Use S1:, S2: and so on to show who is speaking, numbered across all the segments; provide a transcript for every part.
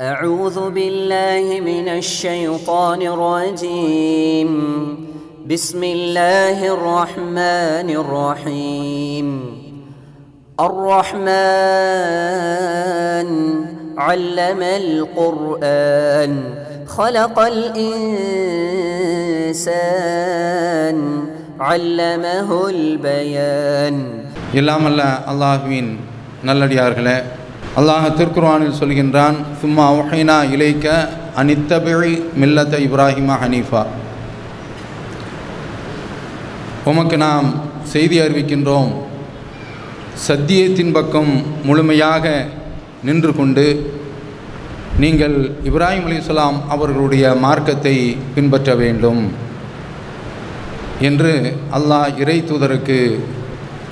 S1: أعوذ بالله من الشيطان الرجيم بسم الله الرحمن الرحيم الرحمن علم القرآن خلق الإنسان علمه البيان
S2: எல்லாம் அல்ல அல்லாஹுவின் நல்லடியார்களே அல்லாஹ் திருக்குர்வானில் சொல்கின்றான் சும்மா ஒஹைனா இலைக்க அனித்தபிழி மில்லத்த இப்ராஹிமா ஹனீஃபா. உமக்கு நாம் செய்தி அறிவிக்கின்றோம் சத்தியத்தின் பக்கம் முழுமையாக நின்று கொண்டு நீங்கள் இப்ராஹிம் அலிஸ்லாம் அவர்களுடைய மார்க்கத்தை பின்பற்ற வேண்டும் என்று அல்லாஹ் இறை தூதருக்கு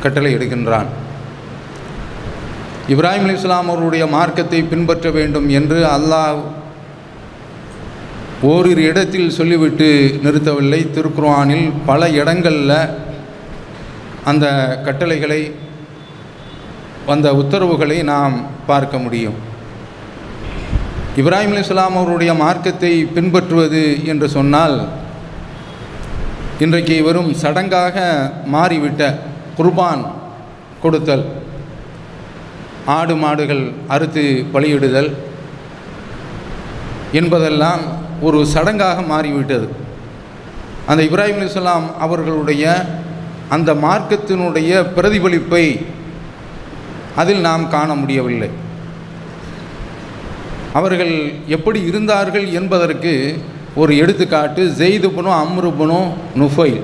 S2: கட்டளை எடுக்கின்றான் இப்ராஹிம் அலி இஸ்லாம் அவருடைய மார்க்கத்தை பின்பற்ற வேண்டும் என்று அல்லாஹ் ஓரிரு இடத்தில் சொல்லிவிட்டு நிறுத்தவில்லை. திருக்குர்ஆனில் பல இடங்களில் அந்த கட்டளைகளை வந்த உத்தரவுகளை நாம் பார்க்க முடியும். இப்ராஹிம் அலி இஸ்லாம் அவருடைய மார்க்கத்தை பின்பற்றுவது என்று சொன்னால் இன்றைக்கு வெறும் சடங்காக மாறிவிட்ட குர்பான் கொடுத்தல் ஆடு மாடுகள் அறுத்து பலியிடுதல் என்பதெல்லாம் ஒரு சடங்காக மாறிவிட்டது. அந்த இப்ராஹிம் இஸ்லாம் அவர்களுடைய அந்த மார்க்கத்தினுடைய பிரதிபலிப்பை அதில் நாம் காண முடியவில்லை. அவர்கள் எப்படி இருந்தார்கள் என்பதற்கு ஒரு எடுத்துக்காட்டு ஜெய்துபனும் அம்ருபனும் நுஃபைல்.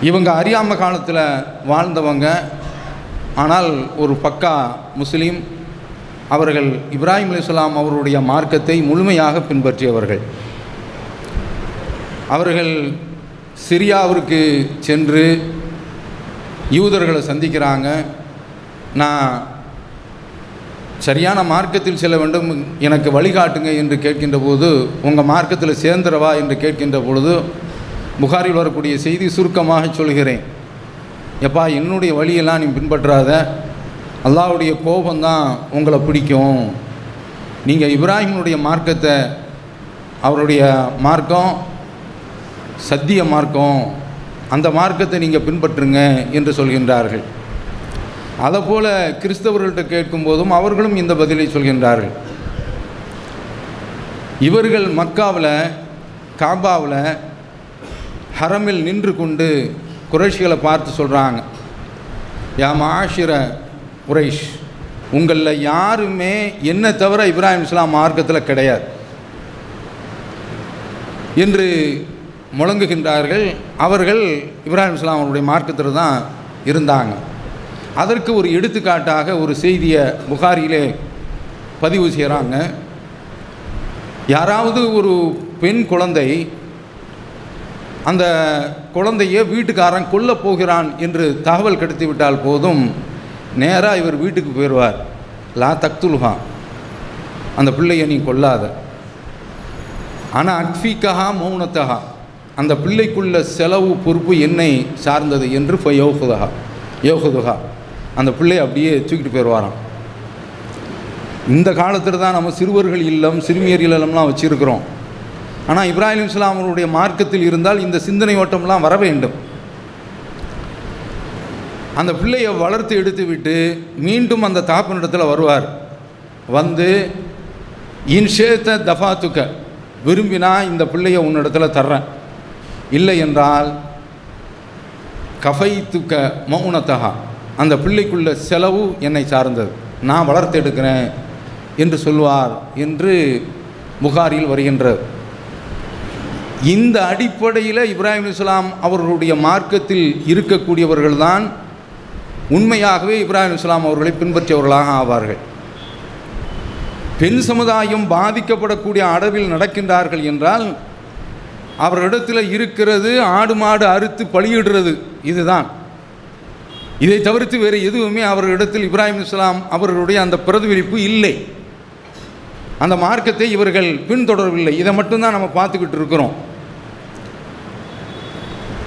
S2: இவங்க அறியாம காலத்தில் வாழ்ந்தவங்க ஆனால் ஒரு பக்கா முஸ்லீம் அவர்கள் இப்ராஹிம் அலிஸ்லாம் அவருடைய மார்க்கத்தை முழுமையாக பின்பற்றியவர்கள். அவர்கள் சிரியாவிற்கு சென்று யூதர்களை சந்திக்கிறாங்க. நான் சரியான மார்க்கத்தில் செல்ல வேண்டும் எனக்கு வழிகாட்டுங்க என்று கேட்கின்ற போது உங்கள் மார்க்கத்தில் சேர்ந்துடவா என்று கேட்கின்ற பொழுது புகாரில் வரக்கூடிய செய்தி சுருக்கமாக சொல்கிறேன். எப்பா என்னுடைய வழியெல்லாம் நீ பின்பற்றாத. அல்லாவுடைய கோபந்தான் உங்களை பிடிக்கும். நீங்கள் இப்ராஹிமுடைய மார்க்கத்தை அவருடைய மார்க்கம் சத்திய மார்க்கம் அந்த மார்க்கத்தை நீங்கள் பின்பற்றுங்க என்று சொல்கின்றார்கள். போல கிறிஸ்தவர்கள்ட்ட கேட்கும்போதும் அவர்களும் இந்த பதிலை சொல்கின்றார்கள். இவர்கள் மக்காவில் காபாவில் ஹரமில் நின்று கொண்டு குறைஷிகளை பார்த்து சொல்கிறாங்க யா மாஷிர குறைஷ் உங்களில் யாருமே என்ன தவிர இப்ராஹிம் இஸ்லாம் மார்க்கத்தில் கிடையாது. என்று முழங்குகின்றார்கள் அவர்கள் இப்ராஹிம் இஸ்லாம் அவருடைய மார்க்கத்தில் தான் இருந்தாங்க. அதற்கு ஒரு எடுத்துக்காட்டாக ஒரு செய்தியை புகாரியிலே பதிவு செய்கிறாங்க யாராவது ஒரு பெண் குழந்தை அந்த குழந்தையை வீட்டுக்காரன் கொல்லப் போகிறான் என்று தகவல் கிடைத்து விட்டால் போதும். நேராக இவர் வீட்டுக்கு போயிடுவார் லா தக்துல்ஹா. அந்த பிள்ளையை நீ கொல்லாத. ஆனால் அக்ஃபிகஹா மௌனத்தகா அந்த பிள்ளைக்குள்ள செலவு பொறுப்பு என்னை சார்ந்தது என்று இப்போ யோகுதகா யோகுதுகா அந்த பிள்ளையை அப்படியே தூக்கிட்டு போயிடுவாராம் இந்த காலத்தில் தான் நம்ம சிறுவர்கள் இல்லம் சிறுமியர் இல்லம்லாம் வச்சுருக்கிறோம். ஆனால் இப்ராஹிம் இஸ்லாம் அவருடைய மார்க்கத்தில் இருந்தால் இந்த சிந்தனை ஓட்டம்லாம் வர வேண்டும். அந்த பிள்ளையை வளர்த்து எடுத்து விட்டு மீண்டும் அந்த தாப்பனிடத்தில் வருவார். வந்து இன்ஷேத்த தஃபாத்துக்க விரும்பினா இந்த பிள்ளையை உன்னிடத்தில் தர்றேன். இல்லை என்றால் கஃபை துக்க மௌனத்தகா அந்த பிள்ளைக்குள்ள செலவு என்னை சார்ந்தது. நான் வளர்த்து எடுக்கிறேன் என்று சொல்வார் என்று புகாரில் வருகின்றது. இந்த அடிப்படையில் இப்ராஹிம் இஸ்லாம் அவர்களுடைய மார்க்கத்தில் இருக்கக்கூடியவர்கள்தான் உண்மையாகவே இப்ராஹிம் இஸ்லாம் அவர்களை பின்பற்றியவர்களாக ஆவார்கள். பெண் சமுதாயம் பாதிக்கப்படக்கூடிய அளவில் நடக்கின்றார்கள் என்றால் அவரிடத்தில் இருக்கிறது ஆடு மாடு அறுத்து பலியிடுறது இதுதான். இதை தவிர்த்து வேறு எதுவுமே அவர்களிடத்தில் இப்ராஹிம் இஸ்லாம் அவர்களுடைய அந்த பிரதிபலிப்பு இல்லை. அந்த மார்க்கத்தை இவர்கள் பின்தொடரவில்லை. இதை மட்டும்தான் நம்ம பார்த்துக்கிட்டு இருக்கிறோம்.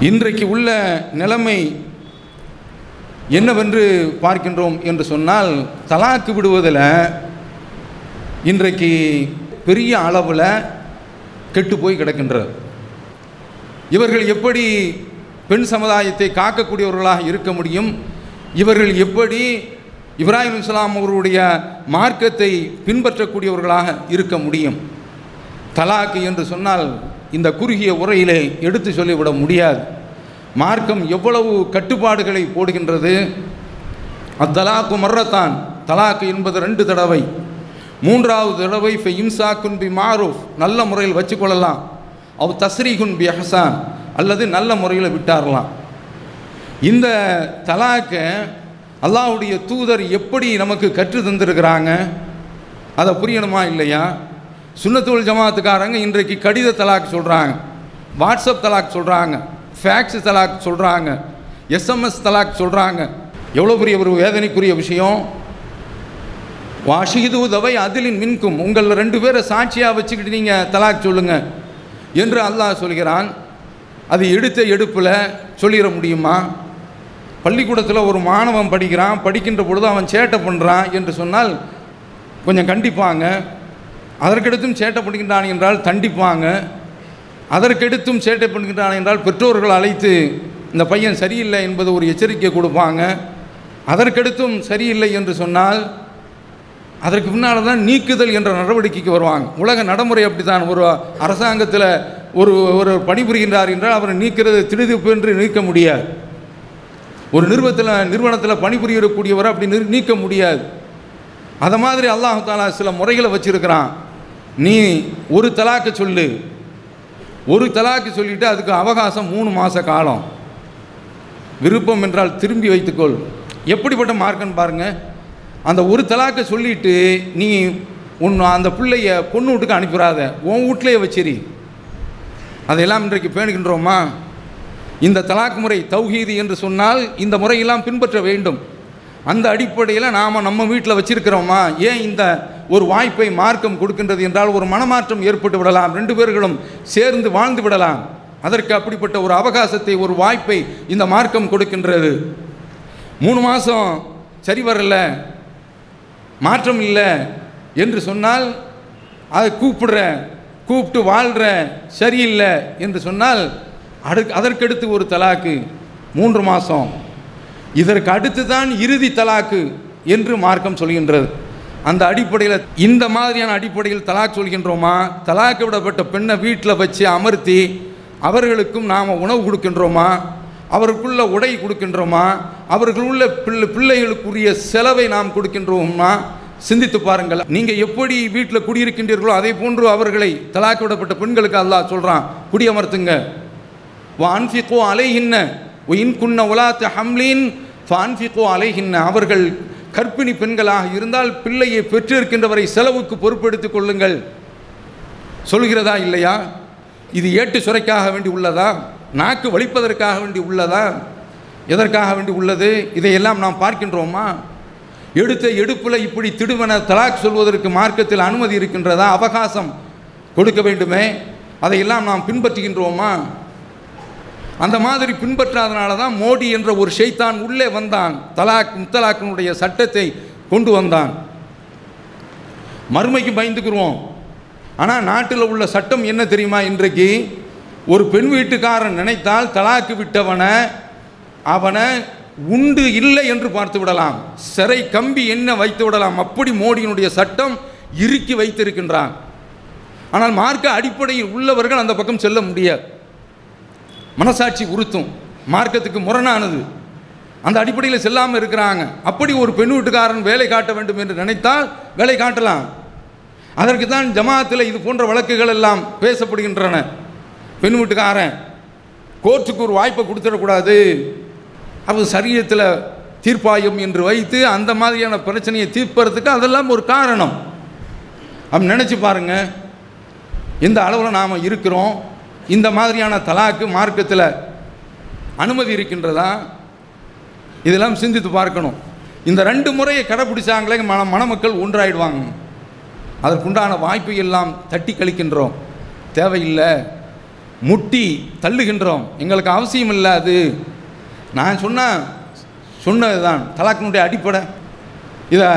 S2: இன்றைக்கு உள்ள நிலைமை என்னவென்று பார்க்கின்றோம் என்று சொன்னால் தலாக்கு விடுவதில் இன்றைக்கு பெரிய அளவில் கெட்டு போய் கிடக்கின்றது. இவர்கள் எப்படி பெண் சமுதாயத்தை காக்கக்கூடியவர்களாக இருக்க முடியும்? இவர்கள் எப்படி இப்ராஹிம் இஸ்லாம் அவர்களுடைய மார்க்கத்தை பின்பற்றக்கூடியவர்களாக இருக்க முடியும். தலாக்கு என்று சொன்னால் இந்த குறுகிய உரையிலே எடுத்து சொல்லிவிட முடியாது. மார்க்கம் எவ்வளவு கட்டுப்பாடுகளை போடுகின்றது? அத்தலாக்கு மர்றத்தான் தலாக்கு என்பது ரெண்டு தடவை. மூன்றாவது தடவை ஃபை இம்சாக்குன் பி மாரூஃப். நல்ல முறையில் வச்சுக்கொள்ளலாம். அவ் தஸ்ரீகுன் பி அஹசான். அல்லது நல்ல முறையில் விட்டாரலாம். இந்த தலாக்கை அல்லாவுடைய தூதர் எப்படி நமக்கு கற்று தந்திருக்கிறாங்க? அதை புரியணுமா இல்லையா? சுண்ணத்தூள் ஜமாத்துக்காரங்க இன்றைக்கு கடித தலாக் சொல்கிறாங்க வாட்ஸ்அப் தலாக் சொல்கிறாங்க ஃபேக்ஸ் தலாக் சொல்கிறாங்க எஸ்எம்எஸ் தலாக் சொல்கிறாங்க எவ்வளோ பெரிய ஒரு வேதனைக்குரிய விஷயம்? வாஷிது உதவை அதிலின் மின்கும். உங்கள் ரெண்டு பேரை சாட்சியாக வச்சுக்கிட்டு நீங்கள் தலாக் சொல்லுங்கள் என்று அல்லாஹ் சொல்கிறான். அது எடுத்த எடுப்பில் சொல்லிட முடியுமா? பள்ளிக்கூடத்தில் ஒரு மாணவன் படிக்கிறான் படிக்கின்ற பொழுது அவன் சேட்டை பண்ணுறான் என்று சொன்னால் கொஞ்சம் கண்டிப்பாங்க. அதற்கடுத்தும் சேட்டை பண்ணுகின்றான் என்றால் தண்டிப்பாங்க. அதற்கெடுத்தும் சேட்டை பண்ணுகின்றான் என்றால் பெற்றோர்கள் அழைத்து இந்த பையன் சரியில்லை என்பது ஒரு எச்சரிக்கை கொடுப்பாங்க. அதற்கெடுத்தும் சரியில்லை என்று சொன்னால் அதற்கு பின்னால் தான் நீக்குதல் என்ற நடவடிக்கைக்கு வருவாங்க. உலக நடைமுறை அப்படித்தான். ஒரு அரசாங்கத்தில் ஒரு ஒரு பணிபுரிகின்றார் என்றால் அவரை நீக்கிறது திடுதிப்பு என்று நீக்க முடியாது. ஒரு நிறுவனத்தில் நிறுவனத்தில் பணிபுரியக்கூடியவரை அப்படி நீக்க முடியாது. அதை மாதிரி அல்லாஹ் தாலா சில முறைகளை வச்சுருக்கிறான். நீ ஒரு தலாக்கு சொல்லு. ஒரு தலாக்கு சொல்லிவிட்டு அதுக்கு அவகாசம் மூணு மாத காலம். விருப்பம் என்றால் திரும்பி வைத்துக்கொள். எப்படிப்பட்ட மார்க்கன்னு பாருங்கள் அந்த ஒரு தலாக்கை சொல்லிட்டு நீ உன் அந்த பிள்ளைய பொண்ணு வீட்டுக்கு அனுப்பிடாத உன் வீட்லேயே வச்சிரி. அதையெல்லாம் இன்றைக்கு பேணுகின்றோமா? இந்த தலாக் முறை தௌஹீது என்று சொன்னால் இந்த முறையெல்லாம் பின்பற்ற வேண்டும். அந்த அடிப்படையில் நாம் நம்ம வீட்டில் வச்சிருக்கிறோமா? ஏன் இந்த ஒரு வாய்ப்பை மார்க்கம் கொடுக்கின்றது என்றால் ஒரு மனமாற்றம் ஏற்பட்டு விடலாம். ரெண்டு பேர்களும் சேர்ந்து வாழ்ந்து விடலாம். அதற்கு அப்படிப்பட்ட ஒரு அவகாசத்தை ஒரு வாய்ப்பை இந்த மார்க்கம் கொடுக்கின்றது. மூணு மாதம் சரி வரல மாற்றம் இல்லை என்று சொன்னால் அதை கூப்பிடுற கூப்பிட்டு வாழ்கிற சரியில்லை என்று சொன்னால் அடுக்கு அதற்கடுத்து ஒரு தலாக்கு மூன்று மாதம் இதற்கு அடுத்து தான் இறுதி தலாக்கு என்று மார்க்கம் சொல்கின்றது. அந்த அடிப்படையில் இந்த மாதிரியான அடிப்படையில் தலாக் சொல்கின்றோமா? தலாக்கு விடப்பட்ட பெண்ணை வீட்டில் வச்சு அமர்த்தி அவர்களுக்கும் நாம் உணவு கொடுக்கின்றோமா? அவருக்குள்ள உடை கொடுக்கின்றோமா? அவர்களுள்ள பிள்ளை பிள்ளைகளுக்குரிய செலவை நாம் கொடுக்கின்றோமா சிந்தித்து பாருங்கள். நீங்கள் எப்படி வீட்டில் குடியிருக்கின்றீர்களோ அதே போன்று அவர்களை தலாக்கு விடப்பட்ட பெண்களுக்கு அல்லாஹ் சொல்கிறான் குடியமர்த்துங்க. வான்ஃபிகோ அலைகின்ன இன் குன்ன உலாத்த ஹம்லீன் ஃபான்ஃபிகோ அலைகின்ன அவர்கள் கற்பிணி பெண்களாக இருந்தால் பிள்ளையை பெற்றிருக்கின்றவரை செலவுக்கு பொறுப்பெடுத்துக் கொள்ளுங்கள். சொல்கிறதா இல்லையா? இது ஏட்டு சுரைக்காக வேண்டி உள்ளதா? நாக்கு வலிப்பதற்காக வேண்டி உள்ளதா? எதற்காக வேண்டி உள்ளது? இதையெல்லாம் நாம் பார்க்கின்றோமா? எடுத்த எடுப்பில் இப்படி திடுவன தலாக் சொல்வதற்கு மார்க்கத்தில் அனுமதி இருக்கின்றதா? அவகாசம் கொடுக்க வேண்டுமே? அதையெல்லாம் நாம் பின்பற்றுகின்றோமா? அந்த மாதிரி பின்பற்றாதனால தான் மோடி என்ற ஒரு ஷைத்தான் உள்ளே வந்தான். தலாக் முத்தலாக்கினுடைய சட்டத்தை கொண்டு வந்தான். மறுமைக்கு பயந்துக்குருவோம். ஆனால் நாட்டில் உள்ள சட்டம் என்ன தெரியுமா இன்றைக்கு? ஒரு பெண் வீட்டுக்காரன் நினைத்தால் தலாக்கு விட்டவனை அவனை உண்டு இல்லை என்று பார்த்து விடலாம். சிறை கம்பி என்ன வைத்து விடலாம்? அப்படி மோடியினுடைய சட்டம் இறுக்கி வைத்திருக்கின்றான். ஆனால் மார்க்க அடிப்படையில் உள்ளவர்கள் அந்த பக்கம் செல்ல முடியாது. மனசாட்சி உறுத்தும். மார்க்கத்துக்கு முரணானது. அந்த அடிப்படையில் செல்லாமல் இருக்கிறாங்க. அப்படி ஒரு பெண் வீட்டுக்காரன் வேலை காட்ட வேண்டும் என்று நினைத்தால் வேலை காட்டலாம். அதற்கு தான் ஜமாத்தில் இது போன்ற வழக்குகள் எல்லாம் பேசப்படுகின்றன. பெண் வீட்டுக்காரன் கோர்ட்டுக்கு ஒரு வாய்ப்பை கொடுத்துடக்கூடாது. அவர் சரீரத்தில் தீர்ப்பாயம் என்று வைத்து அந்த மாதிரியான பிரச்சனையை தீர்ப்பறதுக்கு அதெல்லாம் ஒரு காரணம். அப்படி நினச்சி பாருங்க. எந்த அளவில் நாம் இருக்கிறோம். இந்த மாதிரியான தலாக்கு மார்க்கத்தில் அனுமதி இருக்கின்றதா? இதெல்லாம் சிந்தித்து பார்க்கணும். இந்த ரெண்டு முறையை கடைப்பிடிச்சாங்களே மன மணமக்கள் ஒன்றாயிடுவாங்க. அதற்குண்டான வாய்ப்பை எல்லாம் தட்டி கழிக்கின்றோம். தேவையில்லை. முட்டி தள்ளுகின்றோம். எங்களுக்கு அவசியம் இல்லை அது. நான் சொன்ன சொன்னது தான் தலாக்கினுடைய அடிப்படை. இதை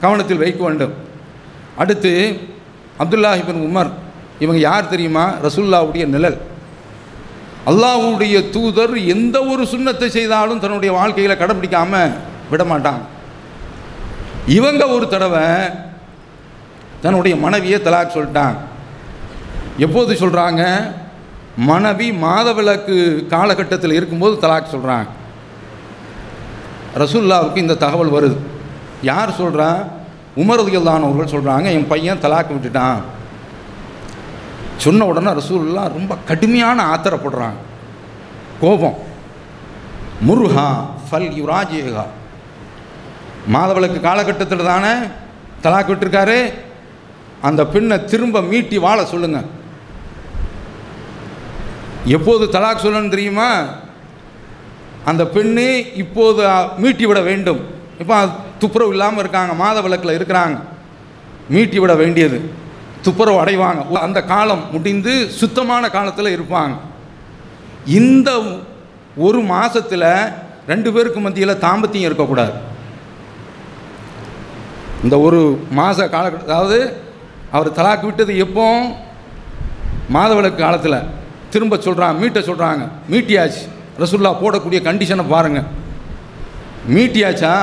S2: கவனத்தில் வைக்க வேண்டும். அடுத்து அப்துல்லாஹிபின் உமர் இவங்க யார் தெரியுமா? ரசுல்லாவுடைய நிழல். அல்லாஹ்வுடைய தூதர் எந்த ஒரு சுண்ணத்தை செய்தாலும் தன்னுடைய வாழ்க்கையில் கடைப்பிடிக்காமல் விடமாட்டாங்க இவங்க ஒரு தடவை தன்னுடைய மனைவியை தலாக் சொல்லிட்டாங்க எப்போது சொல்கிறாங்க மனைவி மாதவிலக்கு காலகட்டத்தில் இருக்கும்போது தலாக் சொல்கிறாங்க ரசுல்லாவுக்கு இந்த தகவல் வருது. யார் சொல்கிறா உமரதியல்லானவர்கள் சொல்கிறாங்க என் பையன் தலாக்கு விட்டுட்டான். சொன்ன உடனே ரசூல்லாம் ரொம்ப கடுமையான ஆத்திரப்படுறாங்க. கோபம். முருகா ஃபல் யுராஜேகா மாதவளுக்கு காலகட்டத்தில் தானே தலாக்கு விட்டுருக்காரு. அந்த பெண்ணை திரும்ப மீட்டி வாழ சொல்லுங்கள் எப்போது தலாக் சொல்லணும் தெரியுமா? அந்த பெண்ணு இப்போது மீட்டி விட வேண்டும். இப்போ துப்புரவு இல்லாமல் இருக்காங்க மாத விளக்கில் இருக்கிறாங்க. மீட்டி விட வேண்டியது. துப்புரவு அடைவாங்க அந்த காலம் முடிந்து சுத்தமான காலத்தில் இருப்பாங்க. இந்த ஒரு மாதத்தில் ரெண்டு பேருக்கு மத்தியில் தாம்பத்தியம் இருக்கக்கூடாது. இந்த ஒரு மாத கால அதாவது அவர் தலாக்கு விட்டது எப்போ? மாதவிளக்கு காலத்தில். திரும்ப சொல்கிறாங்க மீட்ட சொல்கிறாங்க மீட்டியாச்சு. ரசுல்லா போடக்கூடிய கண்டிஷனை பாருங்கள் மீட்டியாச்சா?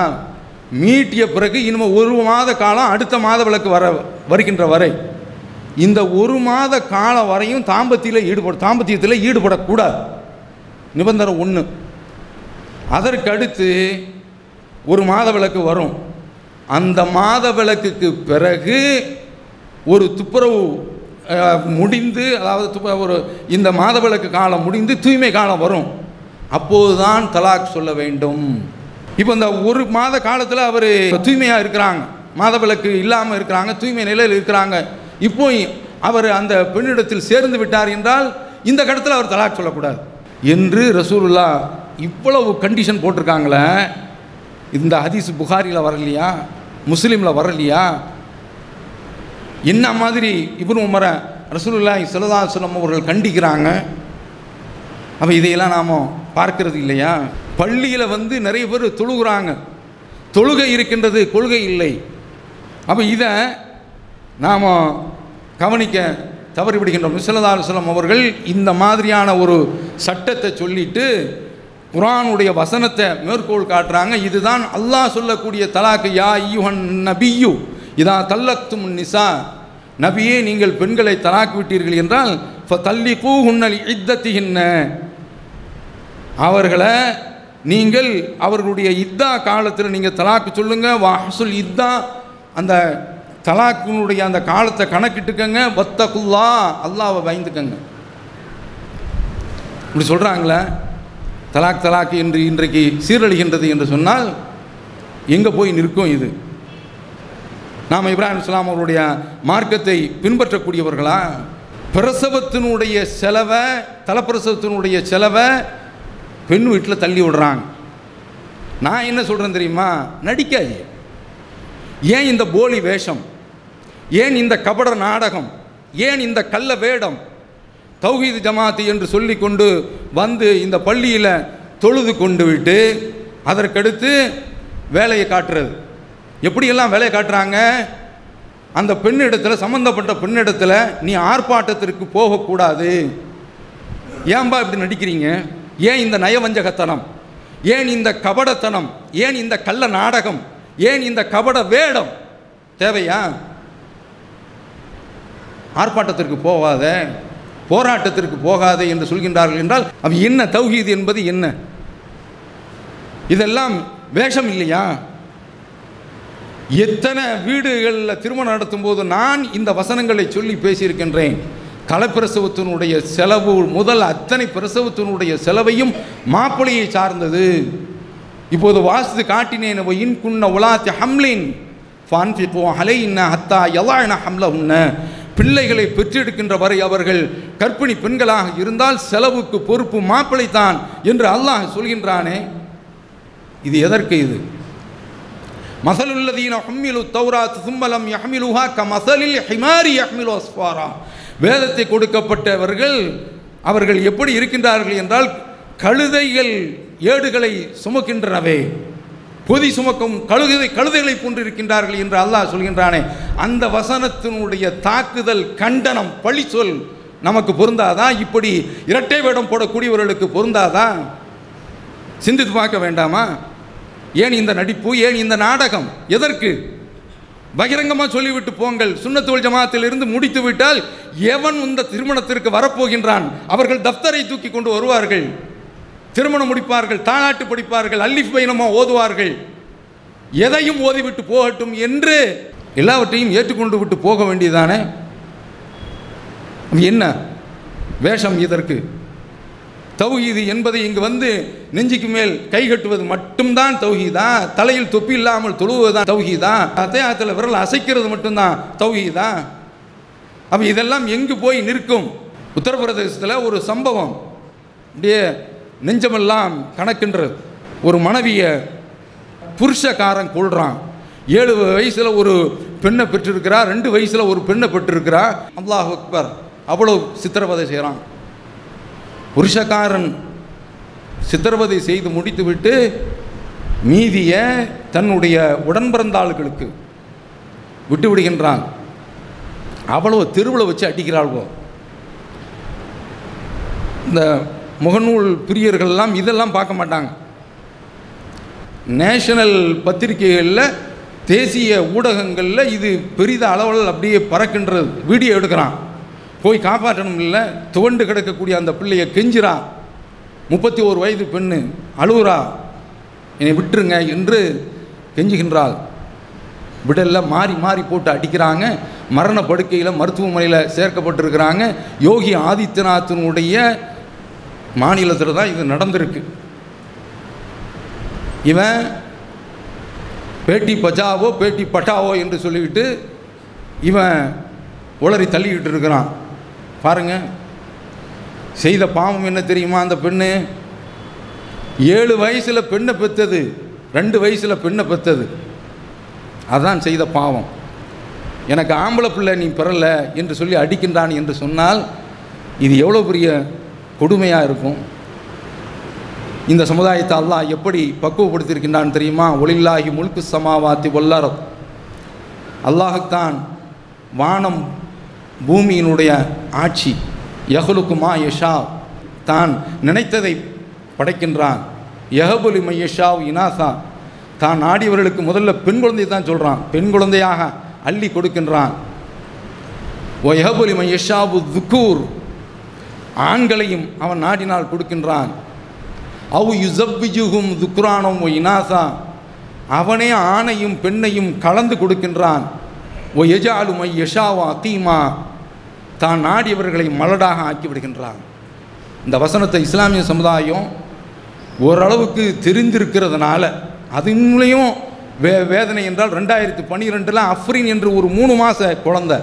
S2: மீட்டிய பிறகு இனிமேல் ஒரு மாத காலம் அடுத்த மாத விளக்கு வர வருகின்ற வரை இந்த ஒரு மாத காலம் வரையும் தாம்பத்தியில் ஈடுபட தாம்பத்தியத்தில் ஈடுபடக்கூடாது. நிபந்தனை ஒன்று அதற்கடுத்து ஒரு மாத விளக்கு வரும். அந்த மாத விளக்குக்கு பிறகு ஒரு துப்புரவு முடிந்து அதாவது துப்ப ஒரு இந்த மாத விளக்கு காலம் முடிந்து தூய்மை காலம் வரும். அப்போதுதான் தலாக் சொல்ல வேண்டும். இப்போ இந்த ஒரு மாத காலத்தில் அவர் தூய்மையாக இருக்கிறாங்க. மாதவிலக்கு இல்லாமல் இருக்கிறாங்க தூய்மை நிலையில் இருக்கிறாங்க. இப்போ அவர் அந்த பெண்ணிடத்தில் சேர்ந்து விட்டார் என்றால் இந்த கடத்தில் அவர் தலாக் சொல்லக்கூடாது. என்று ரசூலுல்லா இவ்வளவு கண்டிஷன் போட்டிருக்காங்களே இந்த ஹதீஸ் புகாரியில் வரலையா? முஸ்லீமில் வரலையா? என்ன மாதிரி இப்னு உமரை ரசூலுல்லாஹி ஸல்லல்லாஹு அவர்கள் கண்டிக்கிறாங்க? அப்போ இதையெல்லாம் நாம் பார்க்கறது இல்லையா? பள்ளியில் வந்து நிறைய பேர் தொழுகிறாங்க. தொழுகை இருக்கின்றது கொள்கை இல்லை. அப்போ இதை நாம் கவனிக்க தவறிவிடுகின்றோம் ஸல்லல்லாஹு அவர்கள் இந்த மாதிரியான ஒரு சட்டத்தை சொல்லிட்டு குரானுடைய வசனத்தை மேற்கோள் காட்டுறாங்க. இதுதான் அல்லாஹ் சொல்லக்கூடிய தலாக்கு. யா ஐயுஹன் நபியு இதா தல்லக்தும் நிசா. நபியே நீங்கள் பெண்களை தலாக்கு விட்டீர்கள் என்றால் தள்ளி கூகுன்னல் இத்தத்திகின்ன அவர்களை நீங்கள் அவர்களுடைய இத்தா காலத்தில் நீங்கள் தலாக்கு சொல்லுங்கள் வாசுல் இத்தா அந்த தலாக்கினுடைய அந்த காலத்தை கணக்கிட்டுக்கங்க வத்தகுல்லா அல்லாவை பயந்துக்கங்க. இப்படி சொல்கிறாங்களே தலாக் தலாக் என்று இன்றைக்கு சீரழிகின்றது என்று சொன்னால் எங்கே போய் நிற்கும் இது? நாம் இப்ராஹிம் இஸ்லாம் அவருடைய மார்க்கத்தை பின்பற்றக்கூடியவர்களா? பிரசவத்தினுடைய செலவை தலப்பிரசவத்தினுடைய செலவை பெண் வீட்டில் தள்ளி விடுறாங்க. நான் என்ன சொல்கிறேன் தெரியுமா? நடிக்காது ஏன் இந்த போலி வேஷம்? ஏன் இந்த கபட நாடகம்? ஏன் இந்த கள்ள வேடம்? தௌஹீது ஜமாத்து என்று சொல்லி கொண்டு வந்து இந்த பள்ளியில் தொழுது கொண்டு விட்டு அதற்கடுத்து வேலையை காட்டுறது. எப்படியெல்லாம் வேலையை காட்டுறாங்க? அந்த பெண்ணிடத்தில் சம்மந்தப்பட்ட பெண்ணிடத்தில் நீ ஆர்ப்பாட்டத்திற்கு போகக்கூடாது. ஏன்பா இப்படி நடிக்கிறீங்க? ஏன் இந்த நயவஞ்சகத்தனம்? ஏன் இந்த கபடத்தனம்? ஏன் இந்த கள்ள நாடகம்? ஏன் இந்த கபட வேடம்? தேவையா? ஆர்ப்பாட்டத்திற்கு போகாத போராட்டத்திற்கு போகாத என்று சொல்கின்றார்கள் என்றால் அவன் என்ன தௌஹீது என்பது என்ன? இதெல்லாம் வேஷம் இல்லையா? எத்தனை வீடுகளில் திருமணம் நடத்தும் போது நான் இந்த வசனங்களை சொல்லி பேசியிருக்கின்றேன். கலப்பிரசவத்தினுடைய செலவு முதல் அத்தனை பிரசவத்தினுடைய செலவையும் மாப்பிள்ளையை சார்ந்தது. இப்போது வாசித்து காட்டினேன் இன் குன்ன உலாத்தி ஹம்லின் ஃபான்ஃபிகோ ஹலைன்ன ஹத்தா என ஹம்ல உன்ன பிள்ளைகளை பெற்றெடுக்கின்ற வரை அவர்கள் கற்பிணி பெண்களாக இருந்தால் செலவுக்கு பொறுப்பு மாப்பிள்ளை தான் என்று அல்லாஹ் சொல்கின்றானே. இது எதற்கு இது? மசலுல்லதீன ஹம்மிலு தௌராத் சும்மலம் யஹ்மிலுஹா க மசலில் ஹிமாரி யஹ்மிலு அஸ்வாரா வேதத்தை கொடுக்கப்பட்டவர்கள் அவர்கள் எப்படி இருக்கின்றார்கள் என்றால் கழுதைகள் ஏடுகளை சுமக்கின்றனவே. பொதி சுமக்கும் கழுகுதை கழுதைகளை போன்றிருக்கின்றார்கள் என்று அல்லாஹ் சொல்கின்றானே. அந்த வசனத்தினுடைய தாக்குதல் கண்டனம் பழி சொல் நமக்கு பொருந்தாதா? இப்படி இரட்டை வேடம் போடக்கூடியவர்களுக்கு பொருந்தாதா? சிந்தித்து பார்க்க வேண்டாமா? ஏன் இந்த நடிப்பு? ஏன் இந்த நாடகம்? எதற்கு? பகிரங்கமாக சொல்லிவிட்டு போங்கள். சுண்ணத்தோல் ஜமாத்திலிருந்து முடித்து விட்டால் எவன் இந்த திருமணத்திற்கு வரப்போகின்றான்? அவர்கள் தப்தரை தூக்கி கொண்டு வருவார்கள். திருமணம் முடிப்பார்கள் தாளாட்டு படிப்பார்கள் அல்லிஃப் பயணமாக ஓதுவார்கள். எதையும் ஓதிவிட்டு போகட்டும் என்று எல்லாவற்றையும் ஏற்றுக்கொண்டு விட்டு போக வேண்டியதானே? என்ன? வேஷம் இதற்கு. தௌஹீது என்பதை இங்கு வந்து நெஞ்சுக்கு மேல் கை கட்டுவது மட்டும்தான் தௌஹீதா? தலையில் தொப்பி இல்லாமல் தொழுவதுதான் தௌஹீதா? அத்தையாத்தில் விரல் அசைக்கிறது மட்டும்தான் தௌஹீதா? அப்போ இதெல்லாம் எங்கு போய் நிற்கும்? உத்தரப்பிரதேசத்தில் ஒரு சம்பவம். அப்படியே நெஞ்சமெல்லாம் கணக்குன்று ஒரு மனைவியை புருஷக்காரன் கொள்கிறான் ஏழு வயசில் ஒரு பெண்ணை பெற்றிருக்கிறா ரெண்டு வயசில் ஒரு பெண்ணை பெற்றிருக்கிறா. அல்லாஹ் அக்பர் அவ்வளோ சித்திரவதை செய்கிறான் புருஷக்காரன் சித்திரவதை செய்து முடித்துவிட்டு மீதியை தன்னுடைய உடன் பிறந்தாளுகளுக்கு விட்டு விடுகின்றான் அவ்வளோ தெருவில் வச்சு அடிக்கிறாள்வோ. இந்த முகநூல் பிரியர்கள்லாம் இதெல்லாம் பார்க்க மாட்டாங்க. நேஷனல் பத்திரிகைகளில் தேசிய ஊடகங்களில் இது பெரித அளவில் அப்படியே பறக்கின்றது. வீடியோ எடுக்கிறான். போய் காப்பாற்றணும் இல்லை துவண்டு கிடக்கக்கூடிய அந்த பிள்ளையை கெஞ்சிறான் முப்பத்தி ஓரு வயது பெண்ணு அழுகுறா. என்னை விட்டுருங்க என்று கெஞ்சுகின்றாள். விடலில் மாறி மாறி போட்டு அடிக்கிறாங்க. மரண படுக்கையில் மருத்துவமனையில் சேர்க்கப்பட்டிருக்கிறாங்க. யோகி ஆதித்யநாத்தினுடைய மாநிலத்தில் தான் இது நடந்திருக்கு. இவன் பேட்டி பஜாவோ பேட்டி பட்டாவோ என்று சொல்லிவிட்டு இவன் உளறி தள்ளிக்கிட்டு இருக்கிறான். பாருங்கள் செய்த பாவம் என்ன தெரியுமா அந்த பெண்ணு? ஏழு வயசில் பெண்ணை பெற்றது ரெண்டு வயசில் பெண்ணை பெற்றது. அதான் செய்த பாவம். எனக்கு ஆம்பளை பிள்ளை நீ பிறல என்று சொல்லி அடிக்கின்றான் என்று சொன்னால் இது எவ்வளோ பெரிய கொடுமையாக இருக்கும். இந்த சமுதாயத்தை அல்லாஹ் எப்படி பக்குவப்படுத்தியிருக்கின்றான் தெரியுமா? ஒளில்லாகி முழுக்கு சமாவாத்தி வல்லரத் அல்லாஹுத்தான் வானம் பூமியினுடைய ஆட்சி யகுலுக்குமா யஷா தான் நினைத்ததை படைக்கின்றான். யஹபுலி மையஷாவ் இனாசா. தான் நாடியவர்களுக்கு முதல்ல பெண் குழந்தை தான் சொல்கிறான் பெண் குழந்தையாக அள்ளி கொடுக்கின்றான். ஓ யஹபுலி மையஷாவு துக்கூர் ஆண்களையும் அவன் நாடினால் கொடுக்கின்றான். அவு யுசப்பிஜுகும் துக்ரானும் ஓ இனாசா. அவனே ஆணையும் பெண்ணையும் கலந்து கொடுக்கின்றான். ஓ எஜாலுமை யஷாவோ அத்தீமா. தான் நாடியவர்களை மலடாக ஆக்கி விடுகின்றான் இந்த வசனத்தை இஸ்லாமிய சமுதாயம் ஓரளவுக்கு தெரிந்திருக்கிறதுனால அதுலேயும் வே வேதனை என்றால் ரெண்டாயிரத்தி பன்னிரெண்டில் அஃப்ரின் என்று ஒரு மூணு மாத குழந்தை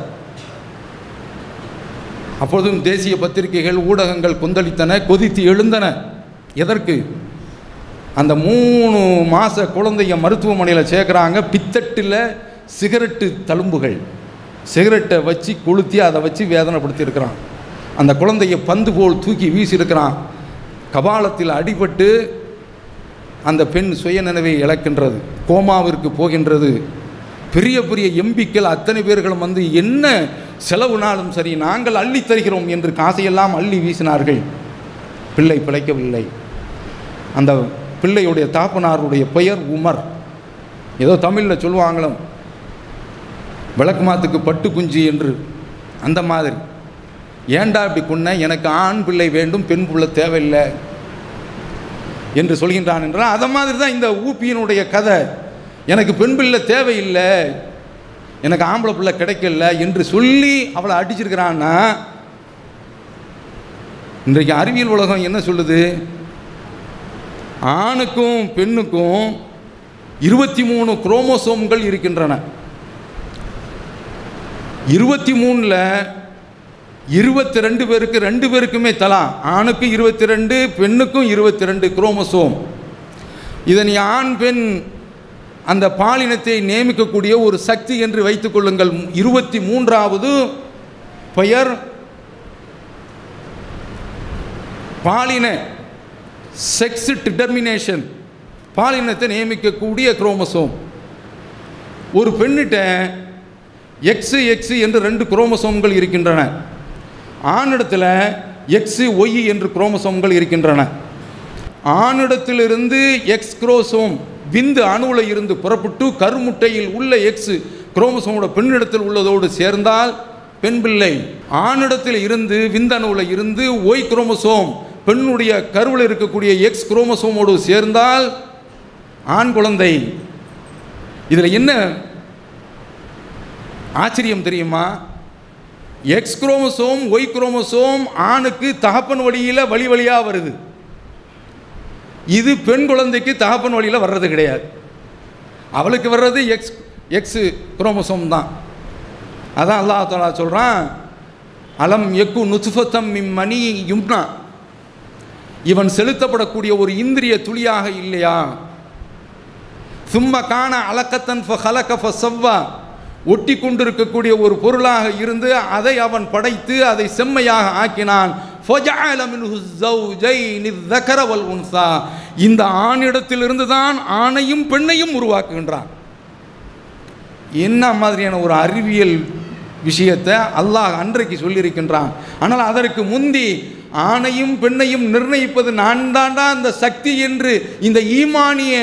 S2: அப்பொழுதும் தேசிய பத்திரிகைகள் ஊடகங்கள் கொந்தளித்தன கொதித்து எழுந்தன. எதற்கு? அந்த மூணு மாத குழந்தைய மருத்துவமனையில் சேர்க்குறாங்க. பித்தட்டில் சிகரெட்டு தழும்புகள். சிகரெட்டை வச்சு கொளுத்தி அதை வச்சு வேதனைப்படுத்தியிருக்கிறான். அந்த குழந்தைய பந்து போல் தூக்கி வீசியிருக்கிறான். கபாலத்தில் அடிபட்டு அந்த பெண் சுயநினைவை இழக்கின்றது. கோமாவிற்கு போகின்றது. பெரிய பெரிய எம்பிக்கள் அத்தனை பேர்களும் வந்து என்ன செலவுனாலும் சரி நாங்கள் அள்ளி தருகிறோம் என்று காசையெல்லாம் அள்ளி வீசினார்கள். பிள்ளை பிழைக்கவில்லை. அந்த பிள்ளையுடைய தாப்பனாருடைய பெயர் உமர். ஏதோ தமிழில் சொல்லுவாங்களும் விளக்குமாத்துக்கு பட்டு குஞ்சு என்று. அந்த மாதிரி. ஏண்டா இப்படி கொன்ன? எனக்கு ஆண் பிள்ளை வேண்டும் பெண் பிள்ளை தேவையில்லை என்று சொல்கின்றான் என்றால் அதை மாதிரி தான் இந்த ஊப்பியினுடைய கதை. எனக்கு பெண் பிள்ளை தேவையில்லை எனக்கு ஆம்பளை பிள்ளை கிடைக்கல என்று சொல்லி அவளை அடிச்சிருக்கிறான்னா இன்றைக்கு அறிவியல் உலகம் என்ன சொல்லுது? ஆணுக்கும் பெண்ணுக்கும் இருபத்தி மூணு குரோமோசோம்கள் இருக்கின்றன. இருபத்தி மூணில் இருபத்தி ரெண்டு பேருக்கு ரெண்டு பேருக்குமே தலா. ஆணுக்கு இருபத்தி ரெண்டு பெண்ணுக்கும் இருபத்தி ரெண்டு குரோமோசோம். இதை நீ ஆண் பெண் அந்த பாலினத்தை நியமிக்கக்கூடிய ஒரு சக்தி என்று வைத்துக் கொள்ளுங்கள். இருபத்தி மூன்றாவது பெயர் பாலின செக்ஸ் டிட்டர்மினேஷன். பாலினத்தை நியமிக்கக்கூடிய குரோமசோம். ஒரு பெண்ணிட்ட எக்ஸு எக்ஸு என்று ரெண்டு குரோமசோம்கள் இருக்கின்றன. ஆணிடத்தில் எக்ஸு ஒய் என்று குரோமசோம்கள் இருக்கின்றன. ஆணிடத்திலிருந்து எக்ஸ் குரோசோம் விந்து அணுவில் இருந்து புறப்பட்டு கருமுட்டையில் உள்ள எக்ஸ் குரோமசோமோட பெண்ணிடத்தில் உள்ளதோடு சேர்ந்தால் பெண் பிள்ளை. ஆணிடத்தில் இருந்து விந்தணுவில் இருந்து ஒய் குரோமசோம் பெண்ணுடைய கருவில் இருக்கக்கூடிய எக்ஸ் குரோமசோமோடு சேர்ந்தால் ஆண் குழந்தை. இதில் என்ன ஆச்சரியம் தெரியுமா? எக்ஸ் குரோமசோம் ஒய் குரோமசோம் ஆணுக்கு தகப்பன் வழியில் வழி வழியாக வருது. இது பெண் குழந்தைக்கு தகப்பன் வழியில் வர்றது கிடையாது. அவளுக்கு வர்றது எக்ஸ் எக்ஸு குரோமசோம் தான். அதான் அல்லாஹ் தாலா சொல்கிறான் அலம் எக்கு நுசுஃபத்தம் மணி யும்னா. இவன் செலுத்தப்படக்கூடிய ஒரு இந்திரிய துளியாக இல்லையா? சும்ம காண அலக்கத்தன் ஃபலக்க ஃபசவ்வா ஒட்டி கொண்டிருக்கக்கூடிய ஒரு பொருளாக இருந்து அதை அவன் படைத்து அதை செம்மையாக ஆக்கினான். இந்த ஆணிடத்திலிருந்து தான் ஆணையும் பெண்ணையும் உருவாக்குகின்றான். என்ன மாதிரியான ஒரு அறிவியல் விஷயத்தை அல்லாஹ் அன்றைக்கு சொல்லியிருக்கின்றான். ஆனால் அதற்கு முந்தி ஆணையும் பெண்ணையும் நிர்ணயிப்பது நான் தாண்டா அந்த சக்தி என்று இந்த ஈமானிய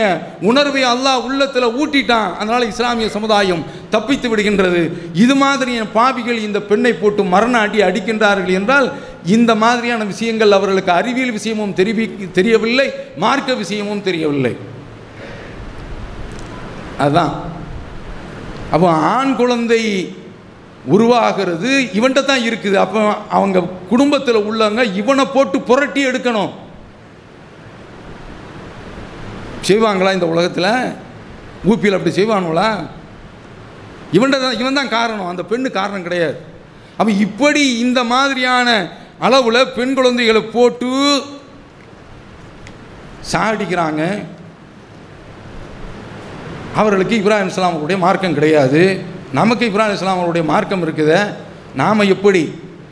S2: உணர்வை அல்லாஹ் உள்ளத்தில் ஊட்டிட்டான். அதனால் இஸ்லாமிய சமுதாயம் தப்பித்து விடுகின்றது. இது மாதிரியான பாவிகள் இந்த பெண்ணை போட்டு மரண அடி அடிக்கின்றார்கள் என்றால் இந்த மாதிரியான விஷயங்கள் அவர்களுக்கு அறிவியல் விஷயமும் தெரிவி தெரியவில்லை மார்க்க விஷயமும் தெரியவில்லை. அதுதான் அப்போ ஆண் குழந்தை உருவாகிறது இவன்கிட்ட தான் இருக்குது. அப்போ அவங்க குடும்பத்தில் உள்ளவங்க இவனை போட்டு புரட்டி எடுக்கணும். செய்வாங்களா இந்த உலகத்தில்? ஊப்பியில் அப்படி செய்வானுங்களா? இவன்ட தான் இவன் தான் காரணம். அந்த பெண்ணு காரணம் கிடையாது. அப்போ இப்படி இந்த மாதிரியான அளவில் பெண் குழந்தைகளை போட்டு சாடிக்கிறாங்க அவர்களுக்கு இப்ராஹிம் அவருடைய மார்க்கம் கிடையாது. நமக்கு இப்ராஹிம் அவருடைய மார்க்கம் இருக்குத. நாம் எப்படி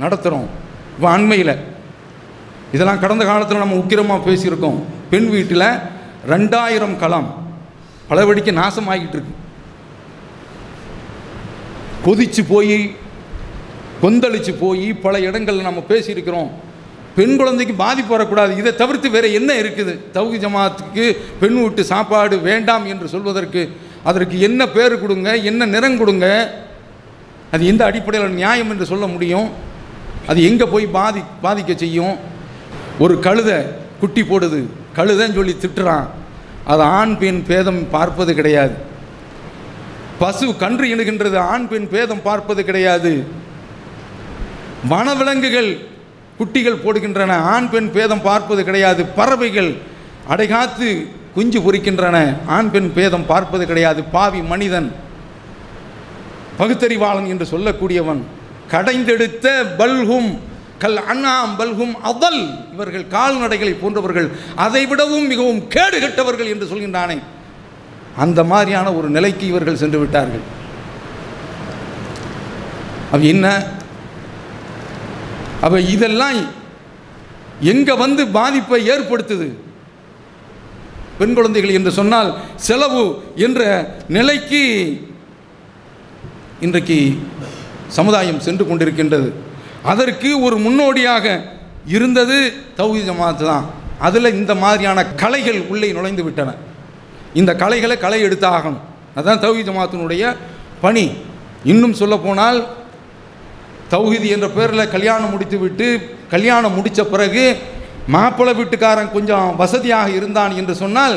S2: நடத்துகிறோம் இப்போ அண்மையில் இதெல்லாம் கடந்த காலத்தில் நம்ம உக்கிரமாக பேசியிருக்கோம். பெண் வீட்டில் ரெண்டாயிரம் களம் பலவடிக்கு நாசமாகிட்டு இருக்கு. கொதிச்சு போய் கொந்தளிச்சு போய் பல இடங்களில் நம்ம பேசியிருக்கிறோம். பெண் குழந்தைக்கு பாதிப்பு வரக்கூடாது. இதை தவிர்த்து வேறு என்ன இருக்குது? தவுகு ஜமாத்துக்கு பெண் வீட்டு சாப்பாடு வேண்டாம் என்று சொல்வதற்கு அதற்கு என்ன பேர் கொடுங்க என்ன நிறம் கொடுங்க அது எந்த அடிப்படையில் நியாயம் என்று சொல்ல முடியும்? அது எங்கே போய் பாதி பாதிக்க செய்யும்? ஒரு கழுதை குட்டி போடுது. கழுதைன்னு சொல்லி திட்டுறான். அது ஆண் பெண் பேதம் பார்ப்பது கிடையாது. பசு கன்று இணுகின்றது ஆண் பெண் பேதம் பார்ப்பது கிடையாது. வனவிலங்குகள் குட்டிகள் போடுகின்றன ஆண் பெண் பேதம் பார்ப்பது கிடையாது. பறவைகள் அடைகாத்து குஞ்சு பொறிக்கின்றன ஆண் பெண் பேதம் பார்ப்பது கிடையாது. பாவி மனிதன் பகுத்தறிவாளன் என்று சொல்லக்கூடியவன் கடைந்தெடுத்த பல்கும் கல் அண்ணாம் பல்கும் அவல் இவர்கள் கால்நடைகளை போன்றவர்கள் அதைவிடவும் மிகவும் கேடு கெட்டவர்கள் என்று சொல்கின்றானே. அந்த மாதிரியான ஒரு நிலைக்கு இவர்கள் சென்று விட்டார்கள். அப்ப என்ன? அவ இதெல்லாம் எங்க வந்து பாதிப்பை ஏற்படுத்துது? பெண் குழந்தைகள் என்று சொன்னால் செலவு என்ற நிலைக்கு இன்றைக்கு சமுதாயம் சென்று கொண்டிருக்கின்றது. அதற்கு ஒரு முன்னோடியாக இருந்தது தௌஹி ஜமாத் தான். அதில் இந்த மாதிரியான கலைகள் உள்ளே நுழைந்து விட்டன. இந்த கலைகளை களை எடுத்தாகணும். அதுதான் தௌஹி ஜமாத்தினுடைய பணி. இன்னும் சொல்லப்போனால் தௌஹிதி என்ற பேரில் கல்யாணம் முடித்து விட்டு கல்யாணம் முடித்த பிறகு மாப்பிள்ளை வீட்டுக்காரன் கொஞ்சம் வசதியாக இருந்தான் என்று சொன்னால்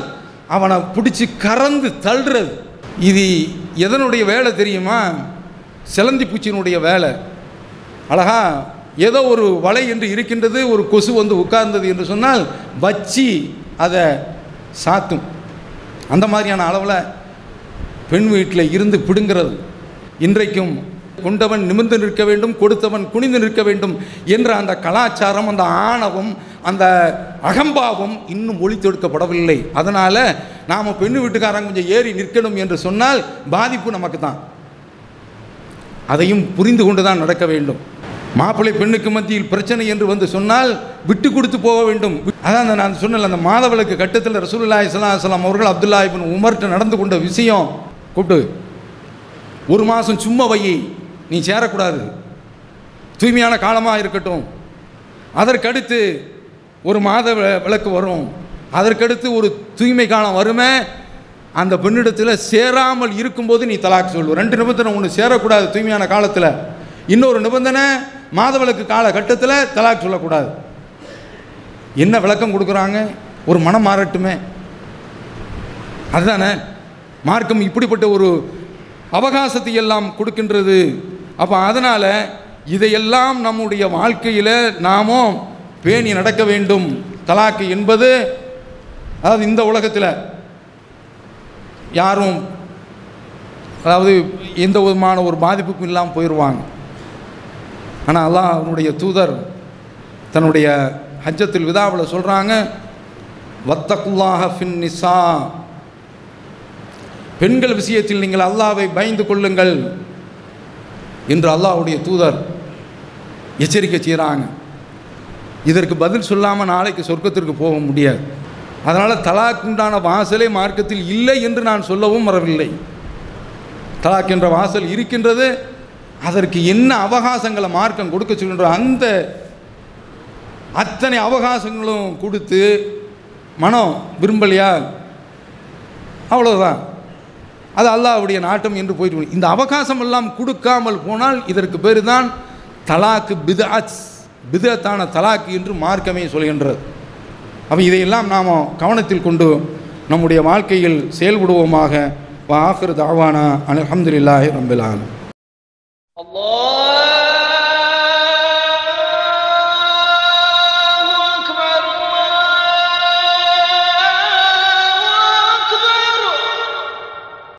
S2: அவனை பிடிச்சி கறந்து தள்ளுறது. இது எதனுடைய வேலை தெரியுமா? சிலந்தி பூச்சியினுடைய வேலை. அழகா ஏதோ ஒரு வலை என்று இருக்கின்றது ஒரு கொசு வந்து உட்கார்ந்தது என்று சொன்னால் வச்சி அதை சாத்தும். அந்த மாதிரியான அளவில் பெண் வீட்டில் இருந்து பிடுங்கிறது. இன்றைக்கும் கொண்டவன் நிமிர்ந்து நிற்க வேண்டும் கொடுத்தவன் குனிந்து நிற்க வேண்டும் என்ற அந்த கலாச்சாரம் அந்த ஆணவம் அந்த அகம்பாவம் இன்னும் ஒழித்தெடுக்கப்படவில்லை அதனால் நாம் பெண் வீட்டுக்காரங்க கொஞ்சம் ஏறி நிற்கணும் என்று சொன்னால் பாதிப்பு நமக்கு தான் அதையும் புரிந்து கொண்டு தான் நடக்க வேண்டும். மாப்பிள்ளை பெண்ணுக்கு மத்தியில் பிரச்சனை என்று வந்து சொன்னால் விட்டு கொடுத்து போக வேண்டும். அதான் அந்த நான் சொன்னல அந்த மாதவிளக்கு கட்டத்தில் ரசூல்லா இஸ்லாம் இஸ்லாம் அவர்கள் அப்துல்லா இபின் உமர்கிட்ட நடந்து கொண்ட விஷயம். கூப்பிட்டு ஒரு மாதம் சும்மா வை. நீ சேரக்கூடாது. தூய்மையான காலமாக இருக்கட்டும். அதற்கடுத்து ஒரு மாத விளக்கு வரும். அதற்கடுத்து ஒரு தூய்மை காலம் வருமே. அந்த பெண்ணிடத்தில் சேராமல் இருக்கும்போது நீ தலாக் சொல்லு. ரெண்டு நிபந்தனை ஒன்று சேரக்கூடாது தூய்மையான காலத்தில். இன்னொரு நிபந்தனை மாதவிளக்கு காலகட்டத்தில் தலாக் சொல்லக்கூடாது. என்ன விளக்கம் கொடுக்குறாங்க? ஒரு மனம் மாறட்டுமே. அதுதானே? மார்க்கம் இப்படிப்பட்ட ஒரு அவகாசத்தை எல்லாம் கொடுக்கின்றது. அப்போ அதனால் இதையெல்லாம் நம்முடைய வாழ்க்கையில் நாமும் பேணி நடக்க வேண்டும். தலாக்கு என்பது அதாவது இந்த உலகத்தில் யாரும் அதாவது எந்த விதமான ஒரு பாதிப்புக்கும் இல்லாமல் போயிடுவாங்க ஆனால் அல்லாஹ் அவனுடைய தூதர் தன்னுடைய ஹஜ்ஜத்தில் விதாவில் சொல்கிறாங்க வத்தகுல்லாஹ ஃபின் நிசா. பெண்கள் விஷயத்தில் நீங்கள் அல்லாவை பயந்து கொள்ளுங்கள் என்று அல்லாஹ்வுடைய தூதர் எச்சரிக்கை செய்கிறாங்க இதற்கு பதில் சொல்லாமல் நாளைக்கு சொர்க்கத்திற்கு போக முடியாது. அதனால் தலாக்குண்டான வாசலே மார்க்கத்தில் இல்லை என்று நான் சொல்லவும் வரவில்லை. தலாக் என்ற வாசல் இருக்கின்றது அதற்கு என்ன அவகாசங்களை மார்க்கம் கொடுக்க சொல்கின்ற அந்த அத்தனை அவகாசங்களும் கொடுத்து மனம் விரும்பலையா? அவ்வளோதான் அது அல்லாஹ்வுடைய நாட்டம் என்று போயிட்டு இந்த அவகாசம் எல்லாம் கொடுக்காமல் போனால் இதற்கு பேர் தான் தலாக்கு பிதாத் பிதத்தான தலாக்கு என்று மார்க்கமே சொல்கின்றது. அப்போ இதையெல்லாம் நாம் கவனத்தில் கொண்டு நம்முடைய வாழ்க்கையில் செயல்படுவோமாக. வா ஆஹிரு தாவானா அலமதுல்லாஹி ரம்பில்
S3: Allah